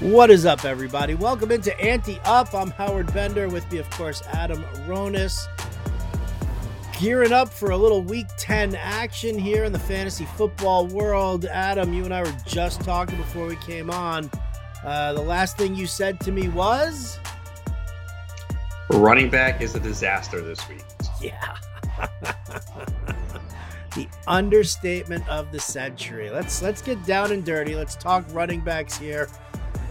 What is up, everybody? Welcome into Ante Up. I'm Howard Bender. With me, of course, Adam Ronis. Gearing up for a little Week 10 action here in the fantasy football world. Adam, you and I were just talking before we came on. Uh, the last thing you said to me was running back is a disaster this week. Yeah. the understatement of the century. Let's let's get down and dirty. Let's talk running backs here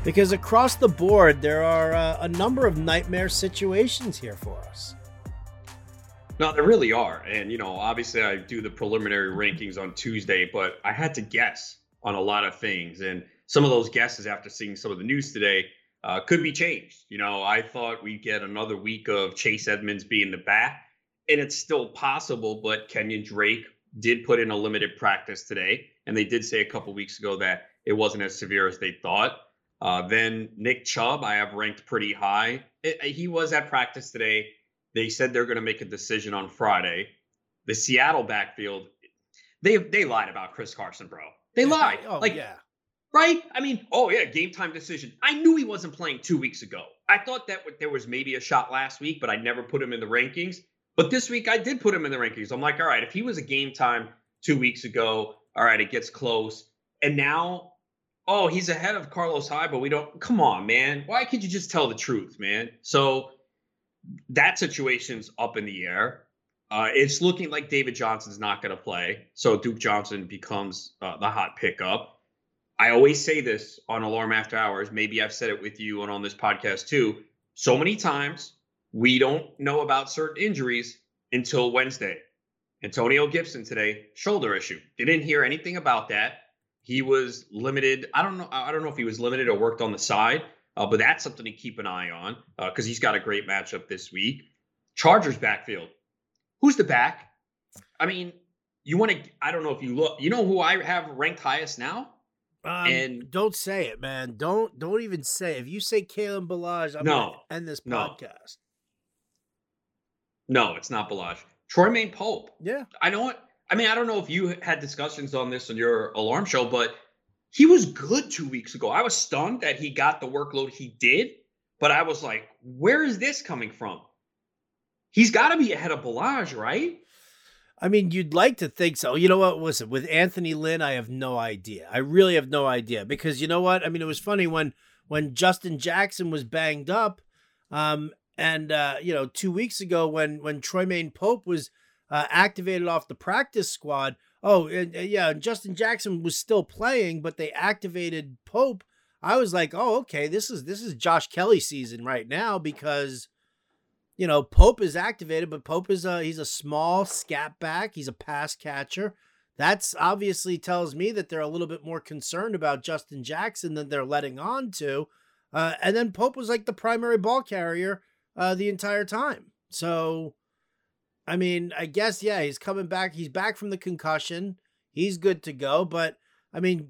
because across the board there are uh, a number of nightmare situations here for us. No, there really are. And, you know, obviously I do the preliminary rankings on Tuesday, but I had to guess on a lot of things. And some of those guesses after seeing some of the news today uh, could be changed. You know, I thought we'd get another week of Chase Edmonds being the back, and it's still possible, but Kenyon Drake did put in a limited practice today. And they did say a couple weeks ago that it wasn't as severe as they thought. Uh, then Nick Chubb, I have ranked pretty high. It, he was at practice today. They said they're going to make a decision on Friday. The Seattle backfield, they they lied about Chris Carson, bro. They lied. Oh, like, yeah. right? I mean, oh yeah, game time decision. I knew he wasn't playing two weeks ago. I thought that there was maybe a shot last week, but I never put him in the rankings. But this week I did put him in the rankings. I'm like, all right, if he was a game time two weeks ago, all right, it gets close. And now oh, he's ahead of Carlos Hyde, but we don't. Come on, man. Why could you just tell the truth, man? So that situation's up in the air. Uh, it's looking like David Johnson's not going to play, so Duke Johnson becomes uh, the hot pickup. I always say this on Alarm After Hours. Maybe I've said it with you and on this podcast too. So many times we don't know about certain injuries until Wednesday. Antonio Gibson today, shoulder issue. Didn't hear anything about that. He was limited. I don't know. I don't know if he was limited or worked on the side, uh, but that's something to keep an eye on because uh, he's got a great matchup this week. Chargers backfield. Who's the back? I mean, you want to? I don't know if you look. You know who I have ranked highest now? Um, and don't say it, man. Don't don't even say. It. If you say Kalen Ballage, I'm no, gonna end this podcast. No. no, it's not Ballage. Troymaine Pope. Yeah, I know it. I mean, I don't know if you had discussions on this on your alarm show, but he was good two weeks ago. I was stunned that he got the workload he did, but I was like, where is this coming from? He's got to be ahead of Ballage, right? I mean, you'd like to think so. You know what? Listen, with Anthony Lynn, I have no idea. I really have no idea because you know what? I mean, it was funny when when Justin Jackson was banged up, um, and uh, you know, two weeks ago when when Troymaine Pope was uh, activated off the practice squad. Oh, and, uh, yeah, Justin Jackson was still playing, but they activated Pope. I was like, oh, okay, this is this is Josh Kelley season right now because you know Pope is activated, but Pope is a he's a small scat back. He's a pass catcher. That's obviously tells me that they're a little bit more concerned about Justin Jackson than they're letting on to. Uh, and then Pope was like the primary ball carrier uh, the entire time. So I mean, I guess yeah, he's coming back. He's back from the concussion. He's good to go. But I mean,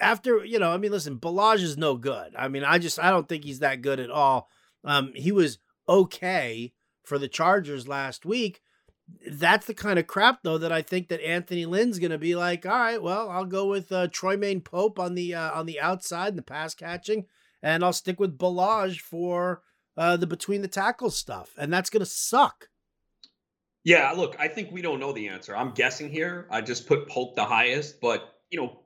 after you know, I mean, listen, Ballage is no good. I mean, I just I don't think he's that good at all. Um, he was okay for the Chargers last week. That's the kind of crap though that I think that Anthony Lynn's going to be like. All right, well, I'll go with uh, Troymaine Pope on the uh, on the outside and the pass catching, and I'll stick with Ballage for uh, the between the tackles stuff, and that's going to suck. Yeah, look, I think we don't know the answer. I'm guessing here. I just put Polk the highest, but you know,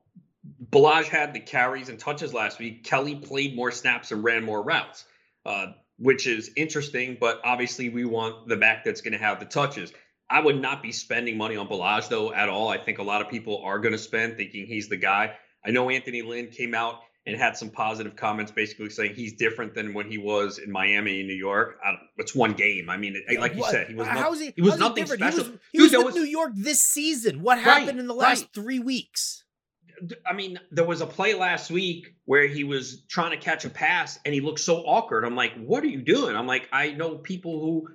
Ballage had the carries and touches last week. Kelley played more snaps and ran more routes, uh, which is interesting. But obviously, we want the back that's going to have the touches. I would not be spending money on Ballage though at all. I think a lot of people are going to spend, thinking he's the guy. I know Anthony Lynn came out and had some positive comments, basically saying he's different than when he was in Miami and New York. it's one game. I mean, it, like you said, he was not, he, he was nothing he special. He was, he Dude, was with was, New York this season. What happened right, in the last right. three weeks? I mean, there was a play last week where he was trying to catch a pass and he looked so awkward. I'm like, what are you doing? I'm like, I know people who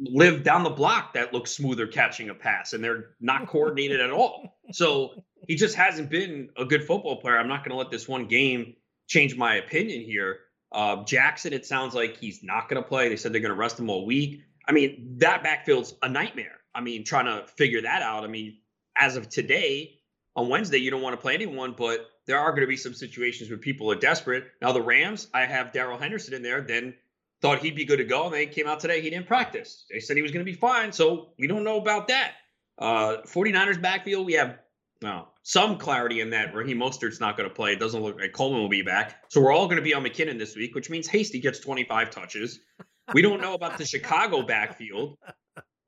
live down the block that look smoother catching a pass and they're not coordinated at all. So he just hasn't been a good football player. I'm not going to let this one game change my opinion here. Uh, Jackson, it sounds like he's not going to play. They said they're going to rest him all week. I mean, that backfield's a nightmare. I mean, trying to figure that out. I mean, as of today, on Wednesday, you don't want to play anyone, but there are going to be some situations where people are desperate. Now, the Rams, I have Darrell Henderson in there, then thought he'd be good to go. And they came out today, he didn't practice. They said he was going to be fine. So we don't know about that. Uh, 49ers backfield, we have well, some clarity in that Raheem Mostert's not going to play. It doesn't look like Coleman will be back. So we're all going to be on McKinnon this week, which means Hasty gets 25 touches. We don't know about the Chicago backfield.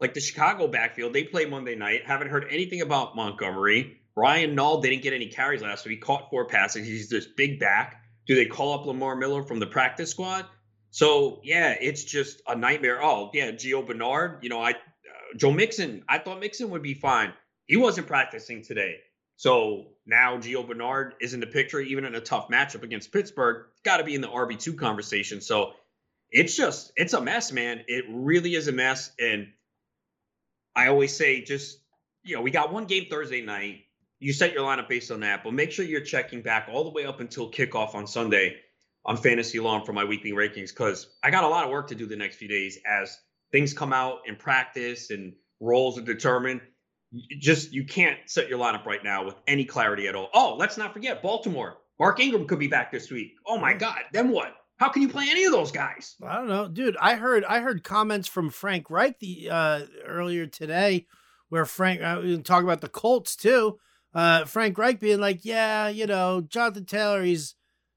Like the Chicago backfield, they play Monday night. Haven't heard anything about Montgomery. Ryan Nall didn't get any carries last week. Caught four passes. He's this big back. Do they call up Lamar Miller from the practice squad? So yeah, it's just a nightmare. Oh yeah, Gio Bernard. You know, I uh, Joe Mixon. I thought Mixon would be fine. He wasn't practicing today. So now Gio Bernard is in the picture, even in a tough matchup against Pittsburgh. Got to be in the RB two conversation. So it's just it's a mess, man. It really is a mess. And I always say, just you know, we got one game Thursday night you set your lineup based on that, but make sure you're checking back all the way up until kickoff on Sunday on Fantasy Alarm for my weekly rankings because I got a lot of work to do the next few days as things come out in practice and roles are determined. You just you can't set your lineup right now with any clarity at all. Oh, let's not forget Baltimore. Mark Ingram could be back this week. Oh my God! Then what? How can you play any of those guys? I don't know, dude. I heard I heard comments from Frank Reich the uh, earlier today, where Frank uh, talk about the Colts too uh, Frank Reich being like, yeah, you know, Jonathan Taylor, he's,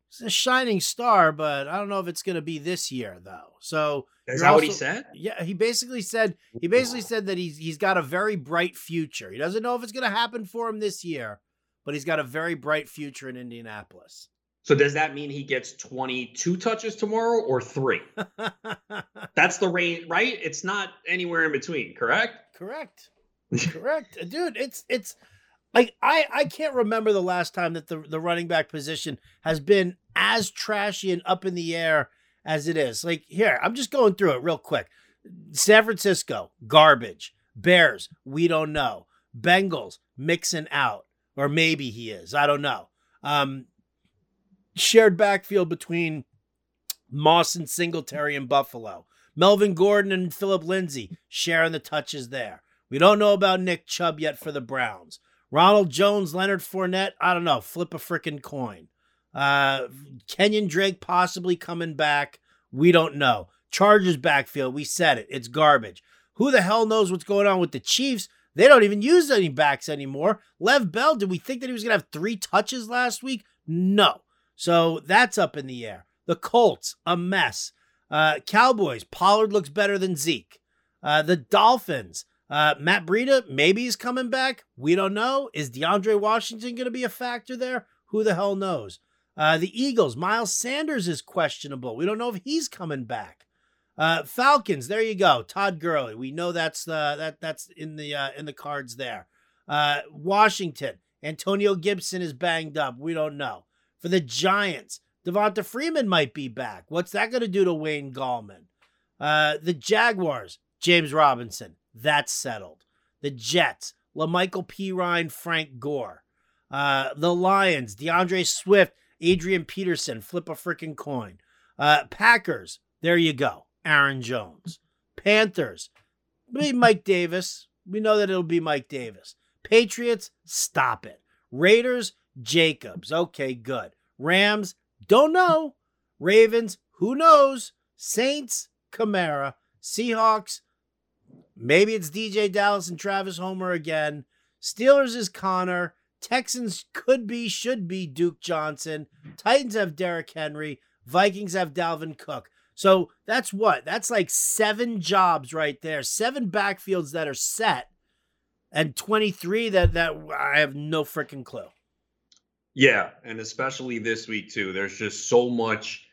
he's a shining star, but I don't know if it's going to be this year though. So is that also, what he said? Yeah, he basically said he basically said that he's he's got a very bright future. He doesn't know if it's going to happen for him this year, but he's got a very bright future in Indianapolis. So does that mean he gets 22 touches tomorrow or 3? That's the range, right? It's not anywhere in between, correct? Correct. correct. Dude, it's it's like I, I can't remember the last time that the, the running back position has been as trashy and up in the air as it is. Like here, I'm just going through it real quick. San Francisco, garbage. Bears, we don't know. Bengals, Mixon out. Or maybe he is. I don't know. Um, shared backfield between Moss and Singletary in Buffalo. Melvin Gordon and Philip Lindsay sharing the touches there. We don't know about Nick Chubb yet for the Browns. Ronald Jones, Leonard Fournette, I don't know, flip a freaking coin. Uh, Kenyon Drake possibly coming back. We don't know. Chargers backfield, we said it. It's garbage. Who the hell knows what's going on with the Chiefs? They don't even use any backs anymore. Lev Bell, did we think that he was going to have three touches last week? No. So that's up in the air. The Colts, a mess. Uh, Cowboys, Pollard looks better than Zeke. Uh, the Dolphins, uh, Matt Breida, maybe he's coming back. We don't know. Is DeAndre Washington going to be a factor there? Who the hell knows? Uh, the Eagles, Miles Sanders is questionable. We don't know if he's coming back. Uh, Falcons, there you go. Todd Gurley. We know that's uh, that that's in the uh, in the cards there. Uh, Washington, Antonio Gibson is banged up. We don't know. For the Giants, Devonta Freeman might be back. What's that going to do to Wayne Gallman? Uh, the Jaguars, James Robinson. That's settled. The Jets, La'Mical Perine, Frank Gore. Uh, the Lions, D'Andre Swift, Adrian Peterson, flip a freaking coin. Uh, Packers, there you go. Aaron Jones. Panthers, maybe Mike Davis. We know that it'll be Mike Davis. Patriots, stop it. Raiders, Jacobs. Okay, good. Rams, don't know. Ravens, who knows? Saints, Kamara. Seahawks, Maybe it's DeeJay Dallas and Travis Homer again. Steelers is Conner. Texans could be, should be Duke Johnson. Titans have Derrick Henry. Vikings have Dalvin Cook. So that's what? That's like seven jobs right there. Seven backfields that are set. And 23 that that I have no freaking clue. Yeah, and especially this week too. There's just so much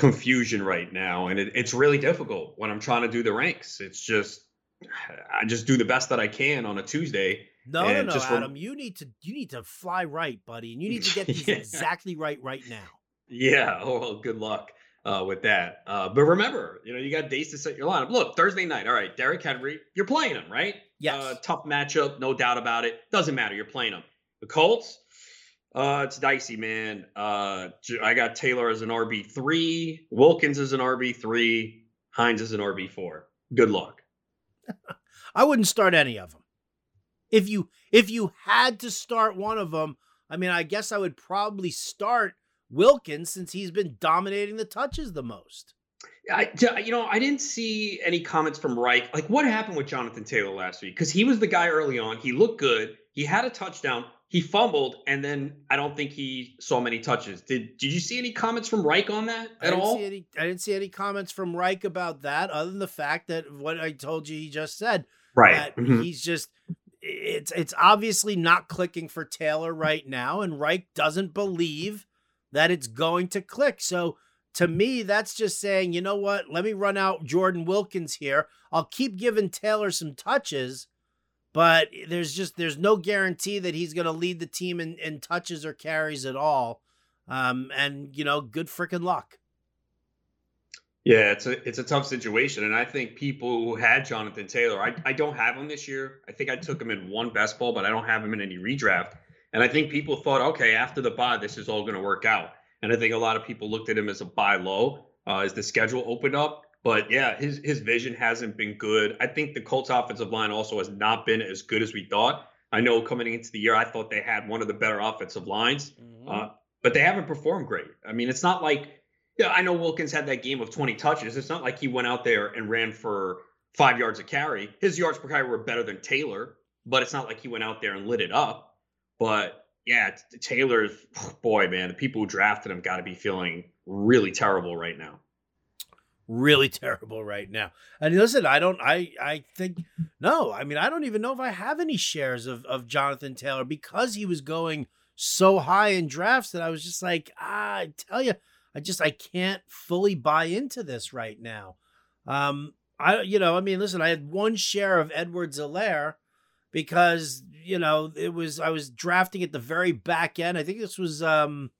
confusion right now, and it, it's really difficult when I'm trying to do the ranks. It's just I just do the best that I can on a Tuesday. No, no, no, Adam. you need to you need to fly right, buddy, and you need to get these yeah. exactly right right now. Yeah. Oh, well, good luck uh, with that. Uh, but remember, you know, you got days to set your lineup. Look, Thursday night. All right, Derrick Henry, you're playing him, right? Yes. Uh, tough matchup, no doubt about it. Doesn't matter. You're playing him. The Colts, uh, it's dicey, man. Uh, I got Taylor as an RB three, Wilkins as an RB three, Hines as an RB four. Good luck. I wouldn't start any of them. If you if you had to start one of them, I mean, I guess I would probably start Wilkins since he's been dominating the touches the most. I, you know, I didn't see any comments from Reich. Like, what happened with Jonathan Taylor last week? Because he was the guy early on. He looked good. He had a touchdown. He fumbled, and then I don't think he saw many touches. Did Did you see any comments from Reich on that at I all? Any, I didn't see any comments from Reich about that, other than the fact that what I told you he just said. Right. Mm-hmm. He's just it's it's obviously not clicking for Taylor right now, and Reich doesn't believe that it's going to click. So to me, that's just saying, you know what? Let me run out Jordan Wilkins here. I'll keep giving Taylor some touches, but there's just there's no guarantee that he's going to lead the team in, in touches or carries at all. Um, and you know, good freaking luck. Yeah, it's a it's a tough situation, and I think people who had Jonathan Taylor, I I don't have him this year. I think I took him in one best ball, but I don't have him in any redraft. And I think people thought, okay, after the bye, this is all going to work out. And I think a lot of people looked at him as a buy low uh, as the schedule opened up. But yeah, his his vision hasn't been good. I think the Colts offensive line also has not been as good as we thought. I know coming into the year, I thought they had one of the better offensive lines, mm-hmm. uh, but they haven't performed great. I mean, it's not like yeah, I know Wilkins had that game of 20 touches. It's not like he went out there and ran for five yards a carry. His yards per carry were better than Taylor, but it's not like he went out there and lit it up. But yeah, Taylor's boy, man, the people who drafted him got to be feeling really terrible right now. Really terrible right now. And listen, I don't, I, I think, no, I mean, I don't even know if I have any shares of, of Jonathan Taylor because he was going so high in drafts that I was just like, ah, I tell you, I just, I can't fully buy into this right now. Um, I, you know, I mean, listen, I had one share of Edwards-Helaire because you know it was I was drafting at the very back end. I think this was um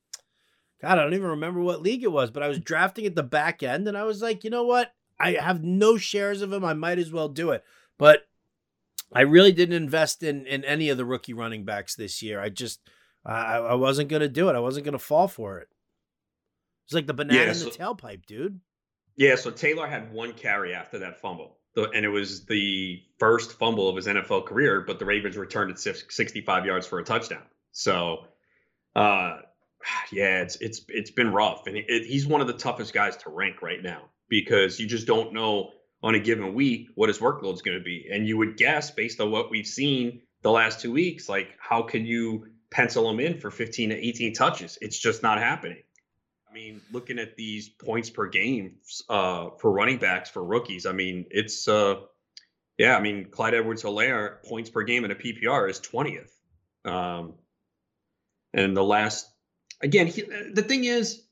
God, I don't even remember what league it was, but I was drafting at the back end and I was like, you know what? I have no shares of him. I might as well do it. But I really didn't invest in in any of the rookie running backs this year. I just I, I wasn't gonna do it. I wasn't gonna fall for it. It's like the banana yeah, so, in the tailpipe, dude. Yeah, so Taylor had one carry after that fumble and it was the first fumble of his NFL career, but the Ravens returned it 65 yards for a touchdown. So, uh, yeah, it's it's it's been rough, and it, he's one of the toughest guys to rank right now because you just don't know on a given week what his workload is going to be, and you would guess based on what we've seen the last two weeks, like how can you pencil him in for 15 to 18 touches? It's just not happening. I mean, looking at these points per game uh, for running backs for rookies, I mean, it's uh, yeah, I mean, Clyde Edwards-Helaire points per game in a PPR is twentieth, um, and the last again, he, the thing is,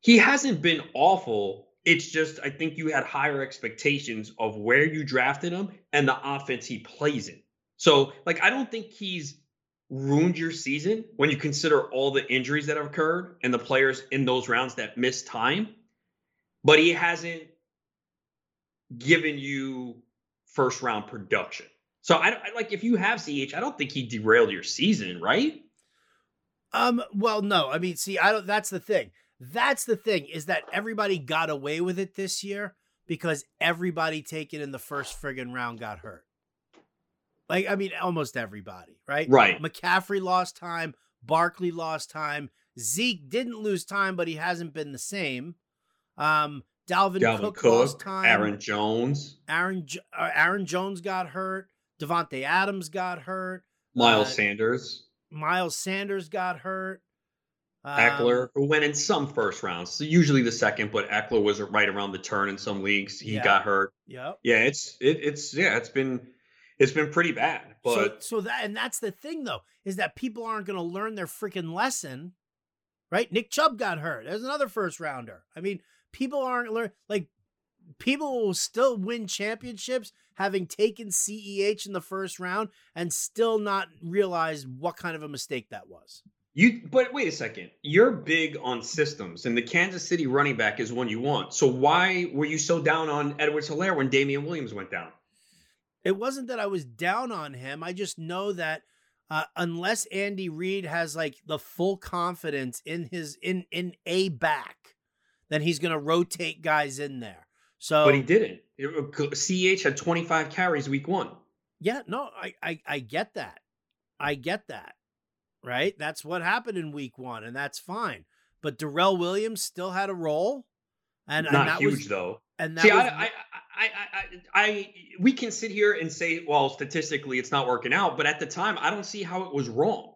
he hasn't been awful. It's just I think you had higher expectations of where you drafted him and the offense he plays in. So, like, I don't think he's ruined your season when you consider all the injuries that have occurred and the players in those rounds that missed time. But he hasn't given you first round production. So I, I like if you have CH, I don't think he derailed your season, right? Um. Well, no. I mean, see, I don't. That's the thing. That's the thing is that everybody got away with it this year because everybody taken in the first friggin' round got hurt. Like, I mean, almost everybody, right? Right. McCaffrey lost time. Barkley lost time. Zeke didn't lose time, but he hasn't been the same. Um, Dalvin, Dalvin Cook, Cook, lost time. Aaron Jones. Aaron uh, Aaron Jones got hurt. Davante Adams got hurt. Miles uh, Sanders. Miles Sanders got hurt. Um, Ekeler, who went in some first rounds, so usually the second, but Ekeler was right around the turn in some leagues. He yeah. got hurt. Yeah, yeah, it's it, it's yeah, it's been it's been pretty bad. But so, so that and that's the thing though is that people aren't going to learn their freaking lesson, right? Nick Chubb got hurt. There's another first rounder. I mean, people aren't learn like people will still win championships having taken CEH in the first round and still not realize what kind of a mistake that was. You but wait a second. You're big on systems and the Kansas City running back is one you want. So why were you so down on Edwards-Helaire when Damien Williams went down? It wasn't that I was down on him. I just know that uh, unless Andy Reid has like the full confidence in his in in a back, then he's going to rotate guys in there. So, but he didn't. CH had 25 carries week one. Yeah, no, I, I I get that. I get that. Right? That's what happened in week one, and that's fine. But Darrel Williams still had a role. And, not and that huge was, though. And that See, was, I, I, I, I, I, we can sit here and say, well, statistically, it's not working out, but at the time, I don't see how it was wrong.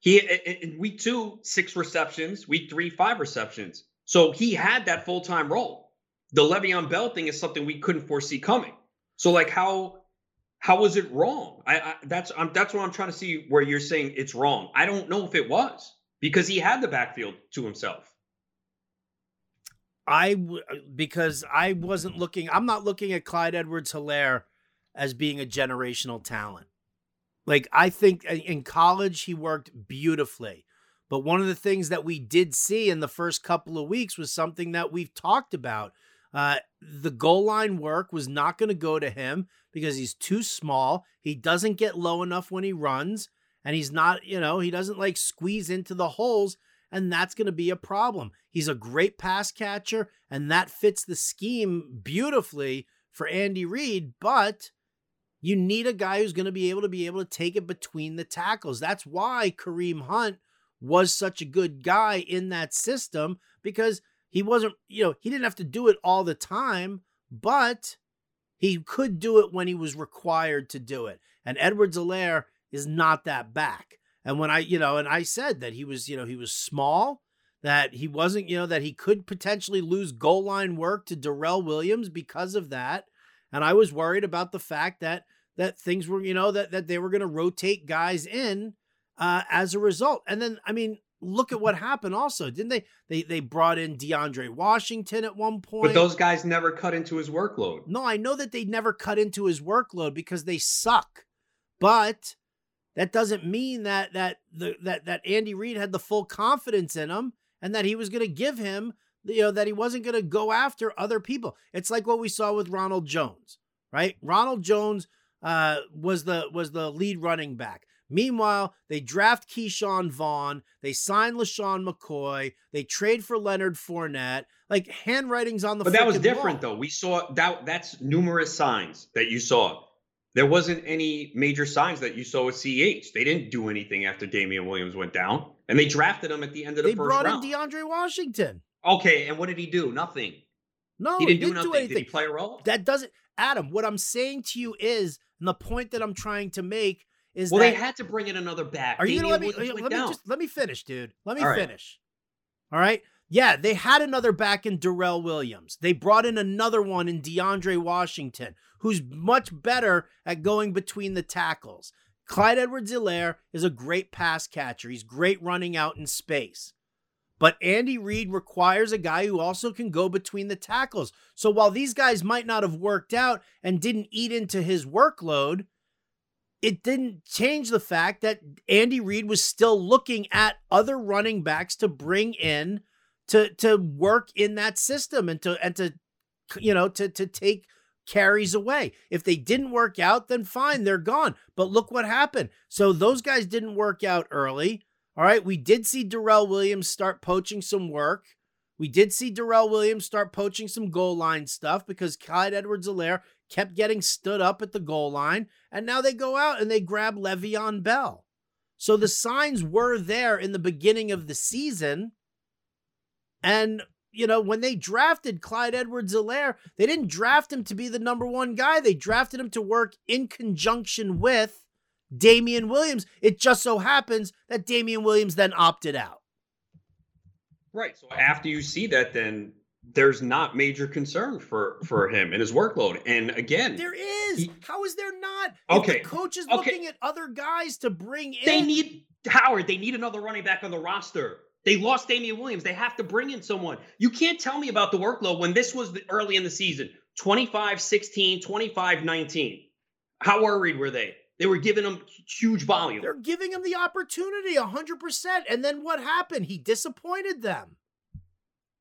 He in week two, six receptions. Week three, five receptions. So he had that full time role. The Le'Veon Bell thing is something we couldn't foresee coming. So like how how was it wrong? I, I that's I'm, that's what I'm trying to see where you're saying it's wrong. I don't know if it was because he had the backfield to himself. I because I wasn't looking. I'm not looking at Clyde Edwards-Helaire as being a generational talent. Like I think in college he worked beautifully. But one of the things that we did see in the first couple of weeks was something that we've talked about. Uh, the goal line work was not going to go to him because he's too small. He doesn't get low enough when he runs, and he's not, you know, he doesn't like squeeze into the holes and that's going to be a problem. He's a great pass catcher, and that fits the scheme beautifully for Andy Reid, but you need a guy who's going to be able to be able to take it between the tackles. That's why Kareem Hunt was such a good guy in that system because he wasn't, you know, he didn't have to do it all the time, but he could do it when he was required to do it. And Edwards-Helaire is not that back. And when I, you know, and I said that he was, you know, he was small, that he wasn't, you know, that he could potentially lose goal line work to Darrel Williams because of that. And I was worried about the fact that that things were, you know, that that they were going to rotate guys in uh, as a result. And then, I mean, look at what happened. Also, didn't they? They they brought in DeAndre Washington at one point, but those guys never cut into his workload. No, I know that they never cut into his workload because they suck. But that doesn't mean that that the that that Andy Reid had the full confidence in him and that he was going to give him you know that he wasn't going to go after other people. It's like what we saw with Ronald Jones, right? Ronald Jones uh, was the was the lead running back. Meanwhile, they draft Ke'Shawn Vaughn, they sign LeSean McCoy, they trade for Leonard Fournette. Like handwriting's on the. But that was wall. different, though. We saw that. That's numerous signs that you saw there wasn't any major signs that you saw with CH. They didn't do anything after Damien Williams went down, and they drafted him at the end of the they first round. They brought in DeAndre Washington. Okay, and what did he do? Nothing. No, he didn't, he do, nothing. do anything. Did he play a role? That doesn't, Adam. What I'm saying to you is, and the point that I'm trying to make is well, that, they had to bring in another back. Are you gonna uh, let me? Let me just let me finish, dude. Let me All right. finish. All right. Yeah, they had another back in Darrel Williams. They brought in another one in DeAndre Washington, who's much better at going between the tackles. Clyde Edwards-Helaire is a great pass catcher. He's great running out in space. But Andy Reid requires a guy who also can go between the tackles. So while these guys might not have worked out and didn't eat into his workload, it didn't change the fact that Andy Reid was still looking at other running backs to bring in to to work in that system and to and to you know to to take carries away. If they didn't work out, then fine, they're gone. But look what happened. So those guys didn't work out early. All right, we did see Darrel Williams start poaching some work. We did see Darrel Williams start poaching some goal line stuff because Clyde Edwards-Helaire kept getting stood up at the goal line, and now they go out and they grab Le'Veon Bell. So the signs were there in the beginning of the season and you know, when they drafted Clyde Edwards-Helaire, they didn't draft him to be the number one guy. They drafted him to work in conjunction with Damien Williams. It just so happens that Damien Williams then opted out. Right. So after you see that, then there's not major concern for for mm-hmm. him and his workload. And again, there is. He, How is there not? Okay. If the coach is okay. looking at other guys to bring in. They need Howard. They need another running back on the roster. They lost Damien Williams. They have to bring in someone. You can't tell me about the workload when this was the, early in the season 25 16, 25 19. How worried were they? They were giving him huge volume. They're giving him the opportunity 100%. And then what happened? He disappointed them.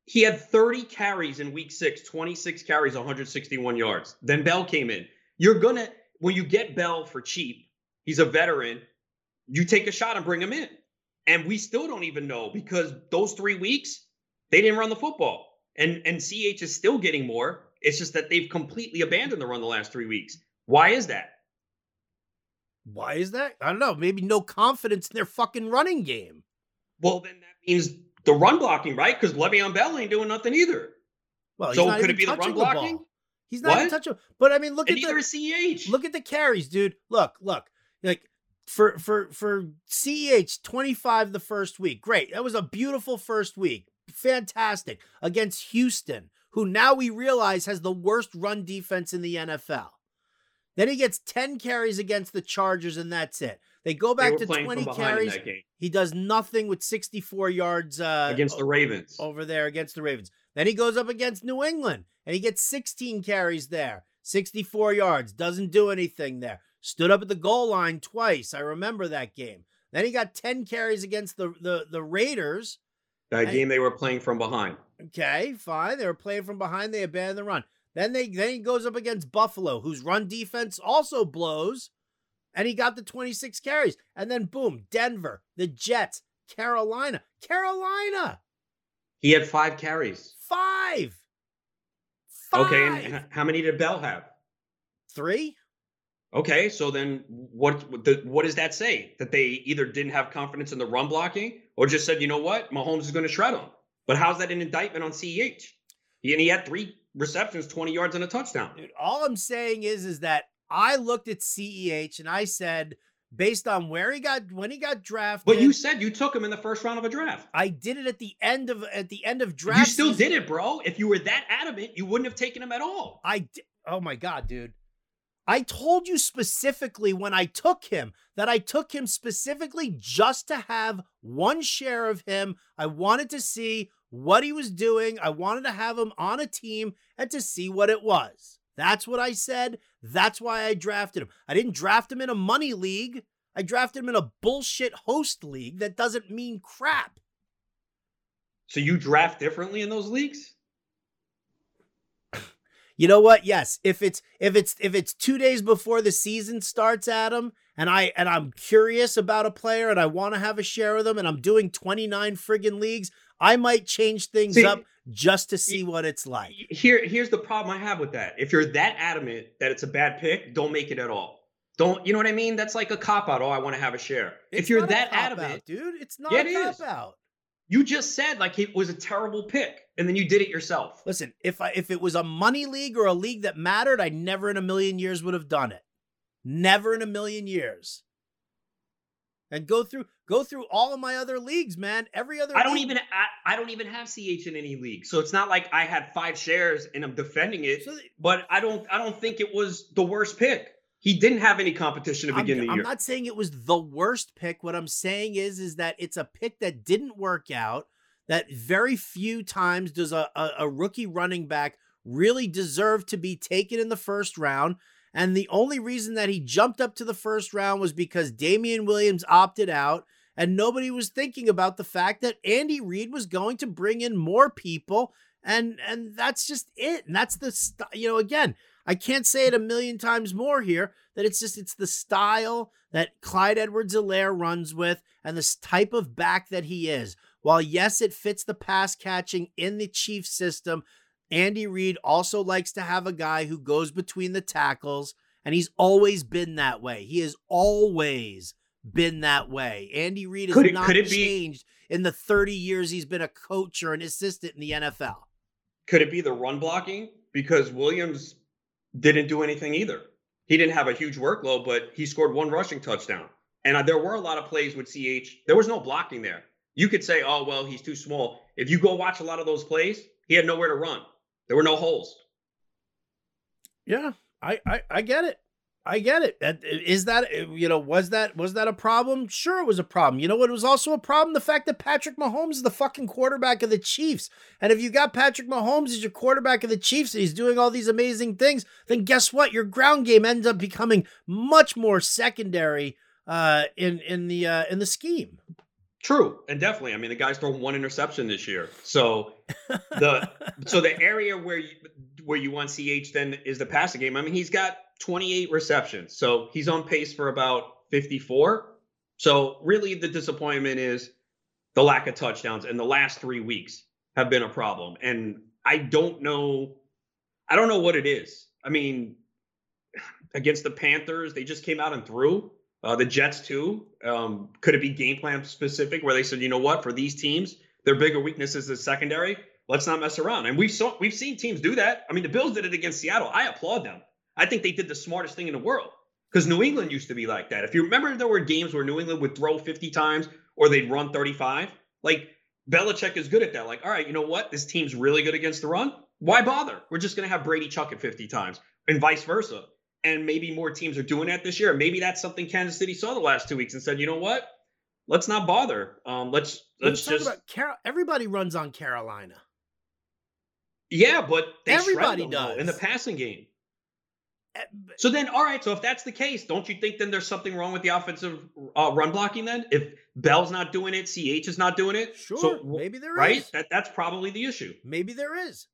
He had 30 carries in week six, 26 carries, 161 yards. Then Bell came in. You're going to, when you get Bell for cheap, he's a veteran, you take a shot and bring him in. And we still don't even know because those three weeks, they didn't run the football. And and CH is still getting more. It's just that they've completely abandoned the run the last three weeks. Why is that? Why is that? I don't know. Maybe no confidence in their fucking running game. Well, then that means the run blocking, right? Because Le'Veon Bell ain't doing nothing either. Well, so could it be the run blocking? The he's not what? touching. But I mean, look and at the CEH. Look at the carries, dude. Look, look. Like for for for CEH 25 the first week. Great. That was a beautiful first week. Fantastic against Houston, who now we realize has the worst run defense in the NFL. Then he gets 10 carries against the Chargers, and that's it. They go back they to 20 carries. He does nothing with 64 yards uh, against the Ravens. Over there against the Ravens. Then he goes up against New England, and he gets 16 carries there, 64 yards. Doesn't do anything there. Stood up at the goal line twice. I remember that game. Then he got 10 carries against the, the, the Raiders. That game they were playing from behind. Okay, fine. They were playing from behind. They abandoned the run. Then they then he goes up against Buffalo, whose run defense also blows, and he got the 26 carries. And then boom, Denver, the Jets, Carolina, Carolina. He had five carries. Five. Five. Okay, and how many did Bell have? Three. Okay, so then what? What does that say? That they either didn't have confidence in the run blocking, or just said, you know what, Mahomes is going to shred them. But how's that an indictment on CEH? And he had three receptions, 20 yards, and a touchdown. Dude, all I'm saying is, is that I looked at CEH and I said, based on where he got when he got drafted. But you said you took him in the first round of a draft. I did it at the end of at the end of draft. You still season. did it, bro. If you were that adamant, you wouldn't have taken him at all. I. Oh my god, dude. I told you specifically when I took him that I took him specifically just to have one share of him. I wanted to see what he was doing. I wanted to have him on a team and to see what it was. That's what I said. That's why I drafted him. I didn't draft him in a money league. I drafted him in a bullshit host league that doesn't mean crap. So you draft differently in those leagues? You know what? Yes. If it's if it's if it's 2 days before the season starts, Adam, and I and I'm curious about a player and I want to have a share of them and I'm doing 29 friggin' leagues, I might change things see, up just to see what it's like. Here, here's the problem I have with that. If you're that adamant that it's a bad pick, don't make it at all. Don't you know what I mean? That's like a cop out. Oh, I want to have a share. It's if you're that adamant, out, dude, it's not yeah, a cop out. You just said like it was a terrible pick, and then you did it yourself. Listen, if I if it was a money league or a league that mattered, I never in a million years would have done it. Never in a million years and go through go through all of my other leagues, man. Every other I don't even I, I don't even have CH in any league. So it's not like I had five shares and I'm defending it. So but I don't I don't think it was the worst pick. He didn't have any competition to begin I'm, the year. I'm not saying it was the worst pick. What I'm saying is is that it's a pick that didn't work out. That very few times does a, a, a rookie running back really deserve to be taken in the first round. And the only reason that he jumped up to the first round was because Damien Williams opted out and nobody was thinking about the fact that Andy Reid was going to bring in more people and and that's just it. And that's the st- you know again, I can't say it a million times more here that it's just it's the style that Clyde Edwards-Helaire runs with and this type of back that he is. While yes, it fits the pass catching in the Chief system, Andy Reid also likes to have a guy who goes between the tackles, and he's always been that way. He has always been that way. Andy Reid has it, not changed be, in the 30 years he's been a coach or an assistant in the NFL. Could it be the run blocking? Because Williams didn't do anything either. He didn't have a huge workload, but he scored one rushing touchdown. And uh, there were a lot of plays with CH. There was no blocking there. You could say, oh, well, he's too small. If you go watch a lot of those plays, he had nowhere to run. There were no holes. Yeah, I, I, I get it. I get it. Is that you know was that was that a problem? Sure, it was a problem. You know what It was also a problem? The fact that Patrick Mahomes is the fucking quarterback of the Chiefs. And if you got Patrick Mahomes as your quarterback of the Chiefs and he's doing all these amazing things, then guess what? Your ground game ends up becoming much more secondary uh, in in the uh, in the scheme. True, and definitely. I mean, the guy's thrown one interception this year. So the so the area where you where you want CH then is the passing game. I mean, he's got 28 receptions, so he's on pace for about 54. So really, the disappointment is the lack of touchdowns, and the last three weeks have been a problem. And I don't know, I don't know what it is. I mean, against the Panthers. They just came out and threw. Uh, the Jets too. Um, could it be game plan specific where they said, you know what, for these teams, their bigger weaknesses is the secondary. Let's not mess around. And we've saw we've seen teams do that. I mean, the Bills did it against Seattle. I applaud them. I think they did the smartest thing in the world because New England used to be like that. If you remember, there were games where New England would throw 50 times or they'd run 35. Like Belichick is good at that. Like, all right, you know what? This team's really good against the run. Why bother? We're just going to have Brady chuck it 50 times and vice versa. And maybe more teams are doing that this year. Maybe that's something Kansas City saw the last two weeks and said, you know what? Let's not bother. Um, let's let's, let's just. Car- everybody runs on Carolina. Yeah, but everybody does in the passing game. Eh, so then, all right. So if that's the case, don't you think then there's something wrong with the offensive uh, run blocking? Then, if Bell's not doing it, Ch is not doing it. Sure, so, maybe there right? is. That that's probably the issue. Maybe there is.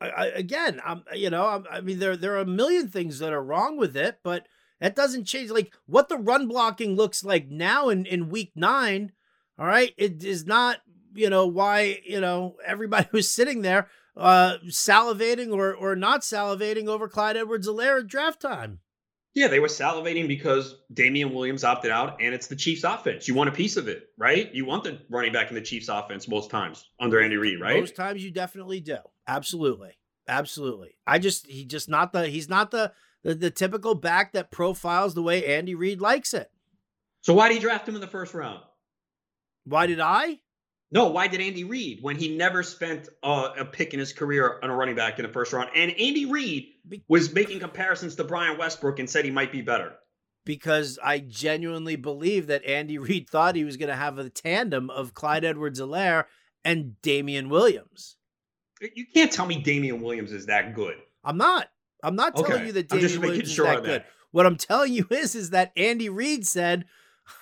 I, I, again, I'm you know I'm, I mean there there are a million things that are wrong with it, but that doesn't change like what the run blocking looks like now in in week nine. All right, it is not you know why you know everybody was sitting there uh salivating or or not salivating over Clyde Edwards-Helaire at draft time. Yeah, they were salivating because Damien Williams opted out and it's the Chiefs offense. You want a piece of it, right? You want the running back in the Chiefs offense most times under Andy Reid, right? Most times you definitely do. Absolutely. Absolutely. I just he just not the he's not the the, the typical back that profiles the way Andy Reid likes it. So why did he draft him in the first round? Why did I? No, why did Andy Reid when he never spent uh, a pick in his career on a running back in the first round? And Andy Reid was making comparisons to Brian Westbrook and said he might be better. Because I genuinely believe that Andy Reid thought he was going to have a tandem of Clyde Edwards-Helaire and Damien Williams. You can't tell me Damien Williams is that good. I'm not. I'm not telling okay. you that Damien Williams sure is that good. That. What I'm telling you is, is that Andy Reid said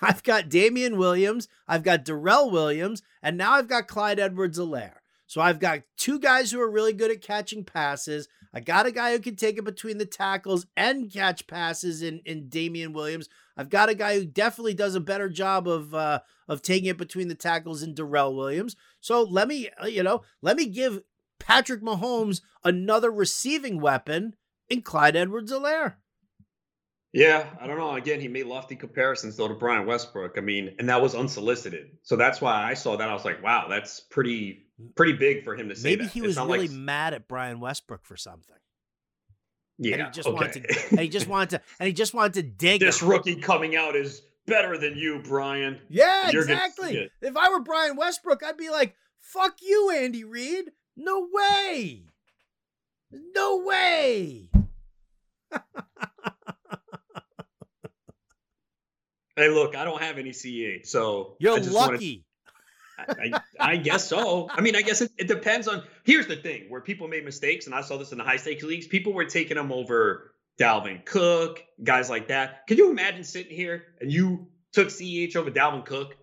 I've got Damien Williams, I've got Darrel Williams, and now I've got Clyde Edwards-Helaire. So I've got two guys who are really good at catching passes. I got a guy who can take it between the tackles and catch passes in, in Damien Williams. I've got a guy who definitely does a better job of uh, of taking it between the tackles in Darrel Williams. So let me, uh, you know, let me give Patrick Mahomes another receiving weapon in Clyde Edwards-Helaire. Yeah, I don't know. Again, he made lofty comparisons though to Brian Westbrook. I mean, and that was unsolicited. So that's why I saw that. I was like, wow, that's pretty pretty big for him to say. Maybe that. he was really like... mad at Brian Westbrook for something. Yeah, and he just okay. wanted to, and he just wanted to, and he just wanted to dig. this him. rookie coming out is better than you, Brian. Yeah, exactly. If I were Brian Westbrook, I'd be like, "Fuck you, Andy Reid. No way. No way." Hey, look, I don't have any CEH, so you're lucky. Wanted, I, I, guess so. I mean, I guess it, it, depends on. Here's the thing: where people made mistakes, and I saw this in the high stakes leagues, people were taking them over Dalvin Cook, guys like that. Can you imagine sitting here and you took CEH over Dalvin Cook?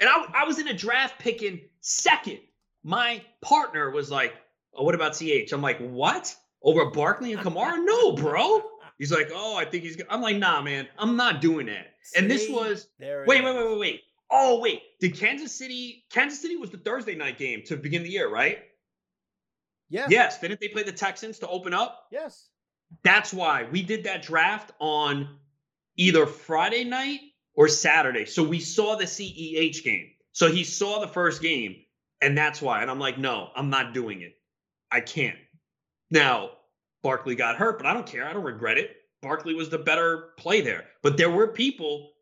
And I, I was in a draft picking second. My partner was like, "Oh, what about CH?" I'm like, "What? Over Barkley and Kamara? No, bro." He's like, "Oh, I think he's." I'm like, "Nah, man, I'm not doing that." and this was wait, wait, wait, wait, wait. Oh, wait. Did Kansas City? Kansas City was the Thursday night game to begin the year, right? Yes. Yes. Didn't they play the Texans to open up? Yes. That's why we did that draft on either Friday night or Saturday. So we saw the CEH game. So he saw the first game, and that's why. And I'm like, no, I'm not doing it. I can't. Now, Barkley got hurt, but I don't care. I don't regret it. Barkley was the better play there. But there were people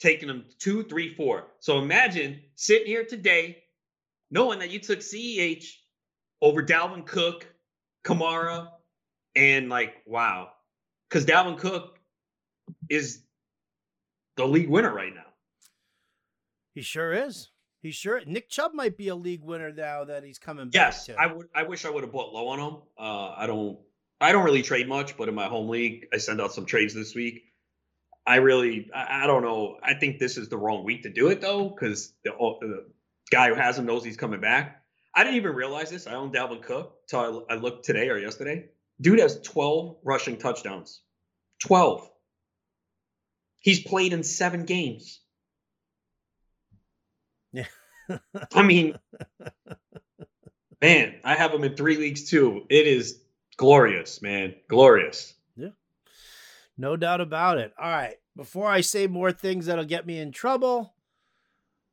taking him two, three, four. So imagine sitting here today knowing that you took CEH over Dalvin Cook, Kamara, and like, wow. Because Dalvin Cook is the league winner right now. He sure is. He sure Nick Chubb might be a league winner now that he's coming back. Yes, to. I would. I wish I would have bought low on him. Uh, I don't. I don't really trade much, but in my home league, I send out some trades this week. I really, I, I don't know. I think this is the wrong week to do it though, because the, the, guy who has him knows he's coming back. I didn't even realize this. I own Dalvin Cook until I, I looked today or yesterday. Dude has 12 rushing touchdowns. 12. He's played in seven games. Yeah. I mean, man, I have him in three leagues too. It is glorious, man. Glorious. Yeah. No doubt about it. All right. Before I say more things that'll get me in trouble,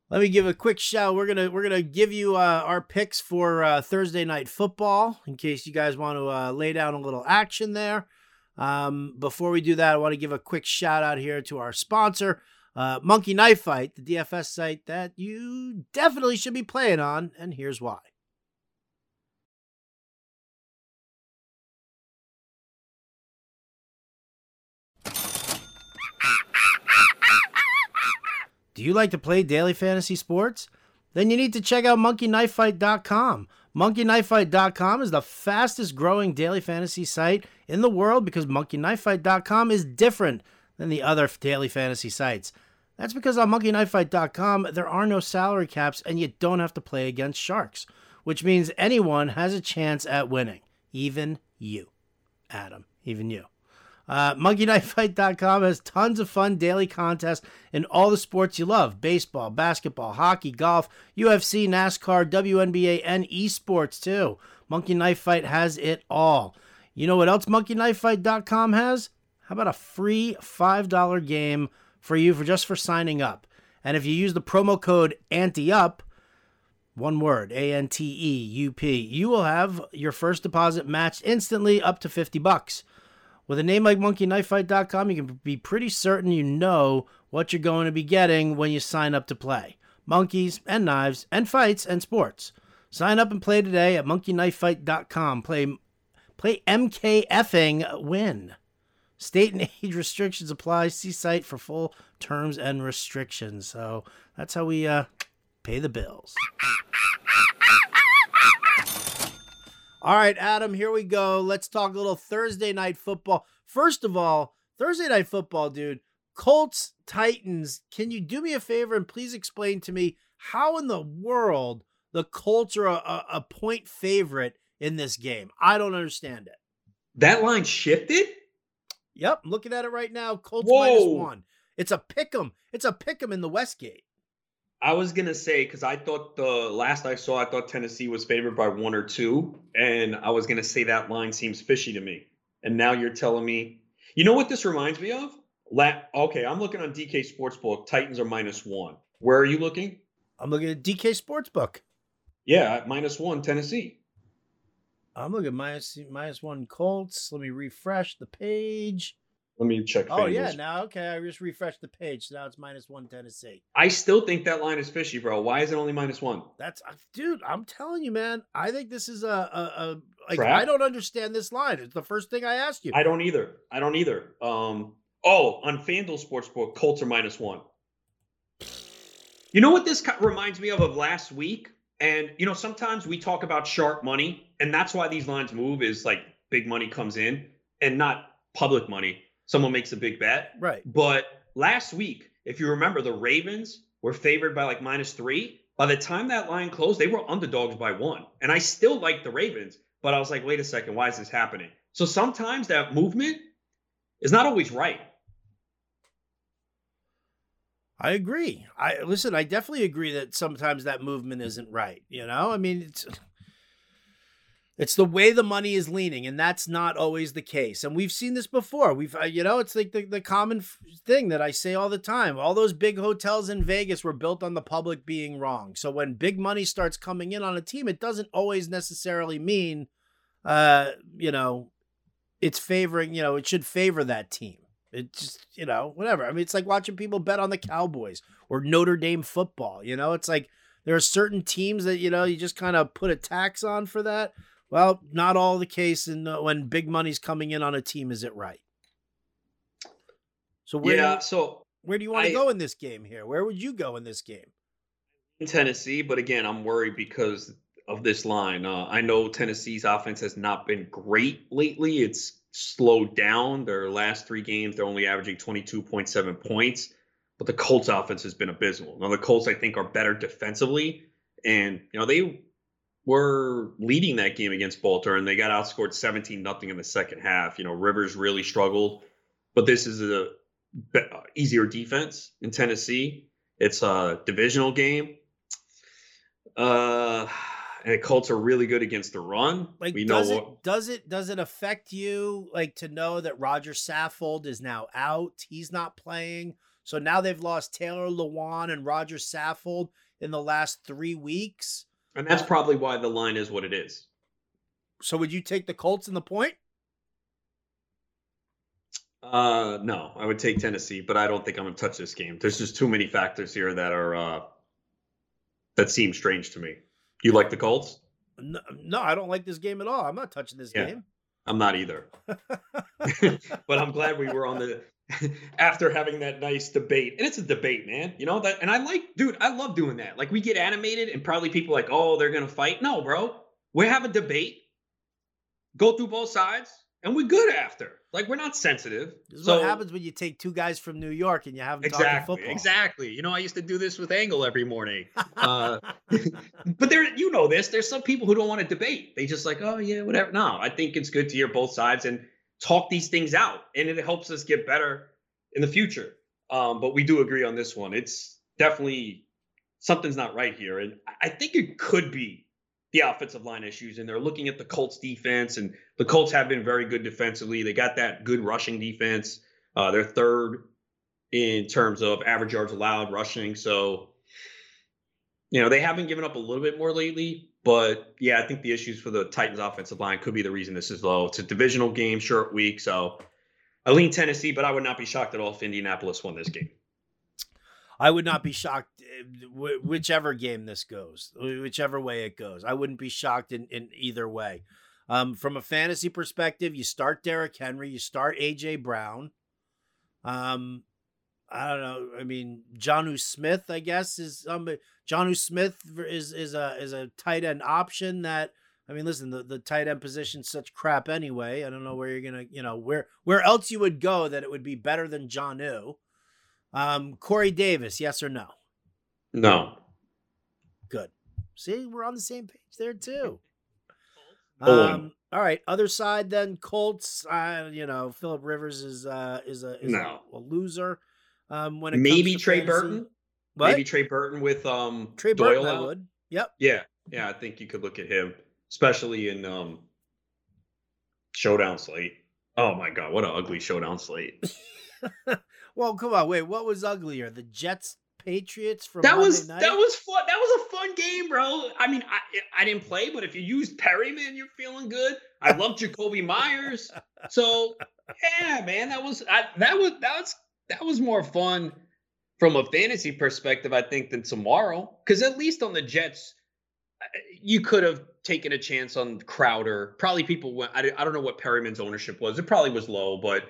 let me give a quick shout. We're gonna we're gonna give you uh, our picks for uh, Thursday night football in case you guys want to uh, lay down a little action there. Um, before we do that, I want to give a quick shout out here to our sponsor, uh, Monkey Knife Fight, the DFS site that you definitely should be playing on, and here's why. Do you like to play daily fantasy sports? Then you need to check out monkeyknifefight.com. Monkeyknifefight.com is the fastest growing daily fantasy site in the world because monkeyknifefight.com is different than the other daily fantasy sites. That's because on monkeyknifefight.com there are no salary caps and you don't have to play against sharks, which means anyone has a chance at winning, even you, Adam, even you. Uh, MonkeyKnifeFight.com has tons of fun daily contests in all the sports you love baseball, basketball, hockey, golf, UFC, NASCAR, WNBA, and esports too. Monkey Knife Fight has it all. You know what else MonkeyKnifeFight.com has? How about a free $5 game for you for just for signing up? And if you use the promo code ANTEUP, one word, A N T E U P, you will have your first deposit matched instantly up to 50 bucks. With a name like monkeyknifefight.com, you can be pretty certain you know what you're going to be getting when you sign up to play. Monkeys and knives and fights and sports. Sign up and play today at monkeyknifefight.com. Play play MKFing win. State and age restrictions apply. See site for full terms and restrictions. So that's how we uh, pay the bills. All right, Adam, here we go. Let's talk a little Thursday night football. First of all, Thursday night football, dude. Colts, Titans. Can you do me a favor and please explain to me how in the world the Colts are a, a point favorite in this game? I don't understand it. That line shifted? Yep, I'm looking at it right now. Colts Whoa. minus one. It's a pick 'em. It's a pick 'em in the Westgate. I was gonna say because I thought the last I saw, I thought Tennessee was favored by one or two, and I was gonna say that line seems fishy to me. And now you're telling me, you know what this reminds me of? La- okay, I'm looking on DK Sportsbook. Titans are minus one. Where are you looking? I'm looking at DK Sportsbook. Yeah, minus one Tennessee. I'm looking at minus minus one Colts. Let me refresh the page. Let me check. Oh yeah, now okay. I just refreshed the page, so now it's minus one Tennessee. I still think that line is fishy, bro. Why is it only minus one? That's uh, dude. I'm telling you, man. I think this is a a, a like Trap? I don't understand this line. It's the first thing I asked you. I don't either. I don't either. Um. Oh, on FanDuel Sportsbook, Colts are minus one. You know what this reminds me of of last week? And you know, sometimes we talk about sharp money, and that's why these lines move. Is like big money comes in and not public money someone makes a big bet. Right. But last week, if you remember, the Ravens were favored by like minus three. By the time that line closed, they were underdogs by one. And I still like the Ravens, but I was like, wait a second, why is this happening? So sometimes that movement is not always right. I agree. I listen, I definitely agree that sometimes that movement isn't right. You know, I mean, it's it's the way the money is leaning, and that's not always the case. And we've seen this before. We've, uh, you know, it's like the, the common thing that I say all the time. All those big hotels in Vegas were built on the public being wrong. So when big money starts coming in on a team, it doesn't always necessarily mean, uh, you know, it's favoring, you know, it should favor that team. It just, you know, whatever. I mean, it's like watching people bet on the Cowboys or Notre Dame football. You know, it's like there are certain teams that, you know, you just kind of put a tax on for that. Well, not all the case And uh, when big money's coming in on a team. Is it right? So where yeah, you, so where do you want to go in this game here? Where would you go in this game? In Tennessee, but again, I'm worried because of this line. Uh, I know Tennessee's offense has not been great lately. It's slowed down. Their last three games, they're only averaging 22.7 points. But the Colts offense has been abysmal. Now the Colts, I think, are better defensively, and you know they were leading that game against Baltimore, and they got outscored 17 nothing in the second half. You know, Rivers really struggled, but this is a easier defense in Tennessee. It's a divisional game. Uh, and the Colts are really good against the run. Like, we know does what. it does it does it affect you like to know that Roger Saffold is now out? He's not playing. So now they've lost Taylor Lewan and Roger Saffold in the last three weeks. And that's probably why the line is what it is. So would you take the Colts in the point? Uh, no, I would take Tennessee, but I don't think I'm going to touch this game. There's just too many factors here that are uh, that seem strange to me. You like the Colts? No, no, I don't like this game at all. I'm not touching this Yeah. game. I'm not either. but I'm glad we were on the after having that nice debate. And it's a debate, man. You know that and I like dude, I love doing that. Like we get animated and probably people like, "Oh, they're going to fight." No, bro. We have a debate. Go through both sides and we're good after. Like we're not sensitive. This is so what happens when you take two guys from New York and you have them talking exactly, football. exactly. You know, I used to do this with Angle every morning. Uh, but there, you know this. There's some people who don't want to debate. They just like, oh yeah, whatever. No, I think it's good to hear both sides and talk these things out, and it helps us get better in the future. Um, but we do agree on this one. It's definitely something's not right here, and I- think it could be the offensive line issues. And they're looking at the Colts defense, and the Colts have been very good defensively. They got that good rushing defense. Uh, they're third in terms of average yards allowed rushing. So, you know, they haven't given up a little bit more lately. But yeah, I think the issues for the Titans offensive line could be the reason this is low. It's a divisional game, short week. So I lean Tennessee, but I would not be shocked at all if Indianapolis won this game. I would not be shocked eh, whichever game this goes, whichever way it goes. I wouldn't be shocked in, in either way. Um, from a fantasy perspective, you start Derrick Henry, you start AJ Brown. Um, I don't know. I mean, Jonnu Smith, I guess, is um, Jonnu Smith is is a is a tight end option that. I mean, listen, the, the tight end position's such crap anyway. I don't know where you're gonna, you know, where where else you would go that it would be better than Jonnu. Um, Corey Davis, yes or no? No. Good. See, we're on the same page there too. Um, all right. Other side then, Colts. Uh, you know, Philip Rivers is uh is a is No. a, a loser. Um, when it Maybe comes to Trey fantasy. Burton. What? Maybe Trey Burton with um Trey Doyle Burton, I would. Yep. Yeah, yeah, I think you could look at him, especially in um showdown slate. Oh my god, what an ugly showdown slate. Well, come on. Wait, what was uglier, the Jets Patriots from That Monday was night? that was fun. That was a fun game, bro. I mean, I I didn't play, but if you use Perriman, you're feeling good. I love Jakobi Meyers, so yeah, man, that was I, that was that was that was more fun from a fantasy perspective, I think, than tomorrow. Because at least on the Jets, you could have taken a chance on Crowder. Probably people went. I, I don't know what Perriman's ownership was. It probably was low, but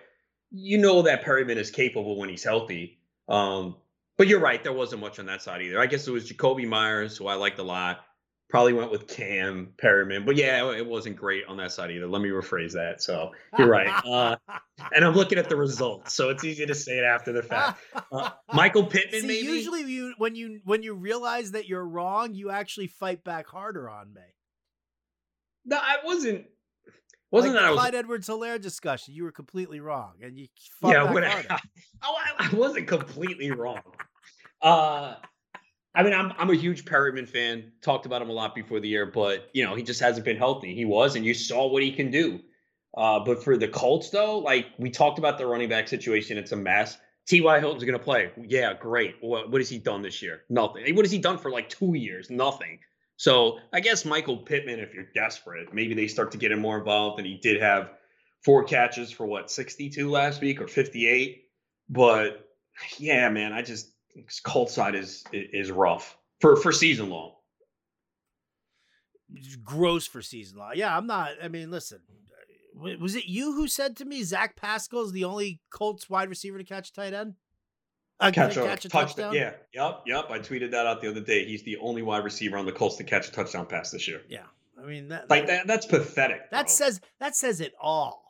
you know that Perriman is capable when he's healthy. Um, but you're right. There wasn't much on that side either. I guess it was Jakobi Meyers, who I liked a lot. Probably went with Cam Perriman, but yeah, it wasn't great on that side either. Let me rephrase that. So you're right. Uh, and I'm looking at the results, so it's easy to say it after the fact. Uh, Michael Pittman, See, maybe. usually you when you when you realize that you're wrong, you actually fight back harder on me. no, I wasn't. Wasn't like that I was Clyde Edwards Helaire discussion? You were completely wrong, and you fought yeah, back. I, oh, I, I wasn't completely wrong. Uh, I mean, I'm I'm a huge Perriman fan. Talked about him a lot before the year, but you know, he just hasn't been healthy. He was, and you saw what he can do. Uh, but for the Colts, though, like we talked about the running back situation, it's a mess. T.Y. Hilton's going to play. Yeah, great. What, what has he done this year? Nothing. What has he done for like two years? Nothing. So I guess Michael Pittman, if you're desperate, maybe they start to get him more involved. And he did have four catches for what 62 last week or 58. But yeah, man, I just Colts side is is rough for for season long. It's gross for season long. Yeah, I'm not. I mean, listen, was it you who said to me Zach Pascal is the only Colts wide receiver to catch a tight end? Uh, Catch a, catch a touchdown. touchdown? Yeah, yep, yep. I tweeted that out the other day. He's the only wide receiver on the Colts to catch a touchdown pass this year. Yeah. I mean that Like that. That's pathetic. that bro. says that says it all.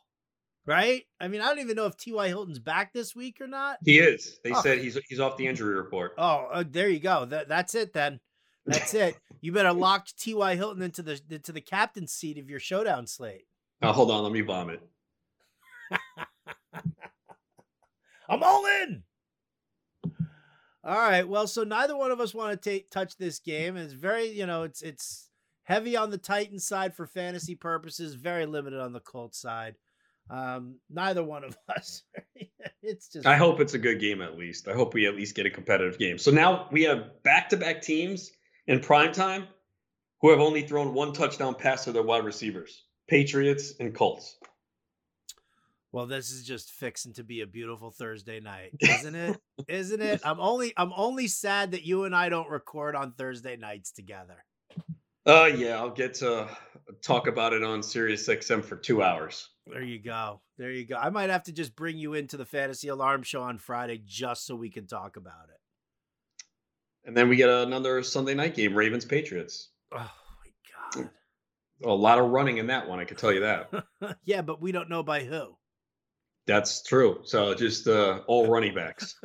Right? I mean, I don't even know if T.Y. Hilton's back this week or not. he is. They Oh. said he's he's off the injury report. Oh, uh, there you go. That that's it then. That's it. You better lock T.Y. Hilton into the into the captain's seat of your showdown slate. Oh, hold on, let me vomit. I'm all in. All right. Well, so neither one of us want to take touch this game. It's very, you know, it's it's heavy on the Titan side for fantasy purposes, very limited on the Colts side. Um, neither one of us. it's just. I hope it's a good game at least. I hope we at least get a competitive game. So now we have back-to-back teams in prime time who have only thrown one touchdown pass to their wide receivers: Patriots and Colts. Well, this is just fixing to be a beautiful Thursday night, isn't it? isn't it? I'm only I'm only sad that you and I don't record on Thursday nights together. Uh yeah, I'll get to talk about it on Sirius XM for 2 hours. There you go. There you go. I might have to just bring you into the Fantasy Alarm show on Friday just so we can talk about it. And then we get another Sunday night game, Ravens Patriots. Oh my god. A lot of running in that one, I can tell you that. yeah, but we don't know by who. That's true. So just uh, all running backs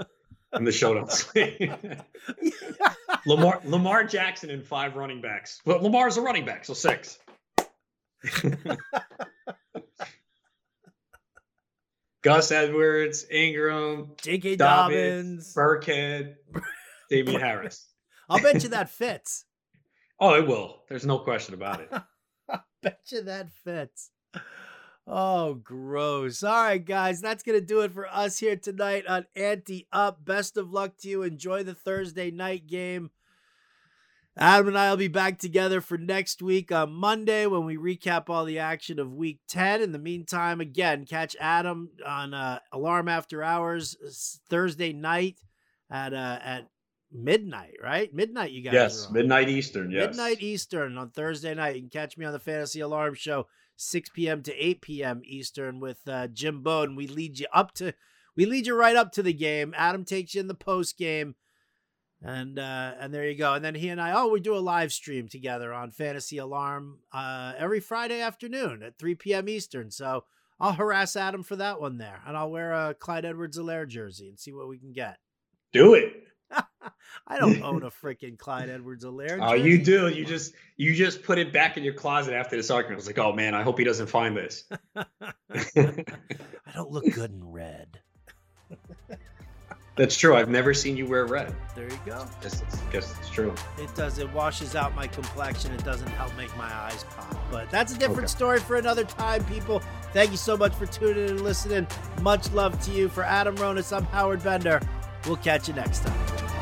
in the show notes. Lamar Lamar Jackson and five running backs. Well, Lamar's a running back, so six. Gus Edwards, Ingram, J.K. Dobbins, Dobbins Burkhead, Damien Harris. I'll bet you that fits. Oh, it will. There's no question about it. I bet you that fits. Oh, gross. All right, guys, that's going to do it for us here tonight on Ante Up. Best of luck to you. Enjoy the Thursday night game. Adam and I will be back together for next week on Monday when we recap all the action of week 10. In the meantime, again, catch Adam on uh, Alarm After Hours Thursday night at uh, at midnight, right? Midnight, you guys. Yes, midnight Eastern. Yes. Midnight Eastern on Thursday night. You can catch me on the Fantasy Alarm Show, 6 p.m. to 8 p.m. Eastern with uh, Jim Bowden. We lead you up to, we lead you right up to the game. Adam takes you in the post game. And uh, and there you go. And then he and I, oh, we do a live stream together on Fantasy Alarm uh, every Friday afternoon at 3 p.m. Eastern. So I'll harass Adam for that one there, and I'll wear a Clyde Edwards-Helaire jersey and see what we can get. Do it. I don't own a freaking Clyde Edwards-Helaire. Oh, you do. You just you just put it back in your closet after this argument. I was like, oh man, I hope he doesn't find this. I don't look good in red. That's true. I've never seen you wear red. There you go. Guess it's, guess it's true. It does. It washes out my complexion. It doesn't help make my eyes pop. But that's a different okay. story for another time, people. Thank you so much for tuning in and listening. Much love to you. For Adam Ronis, I'm Howard Bender. We'll catch you next time.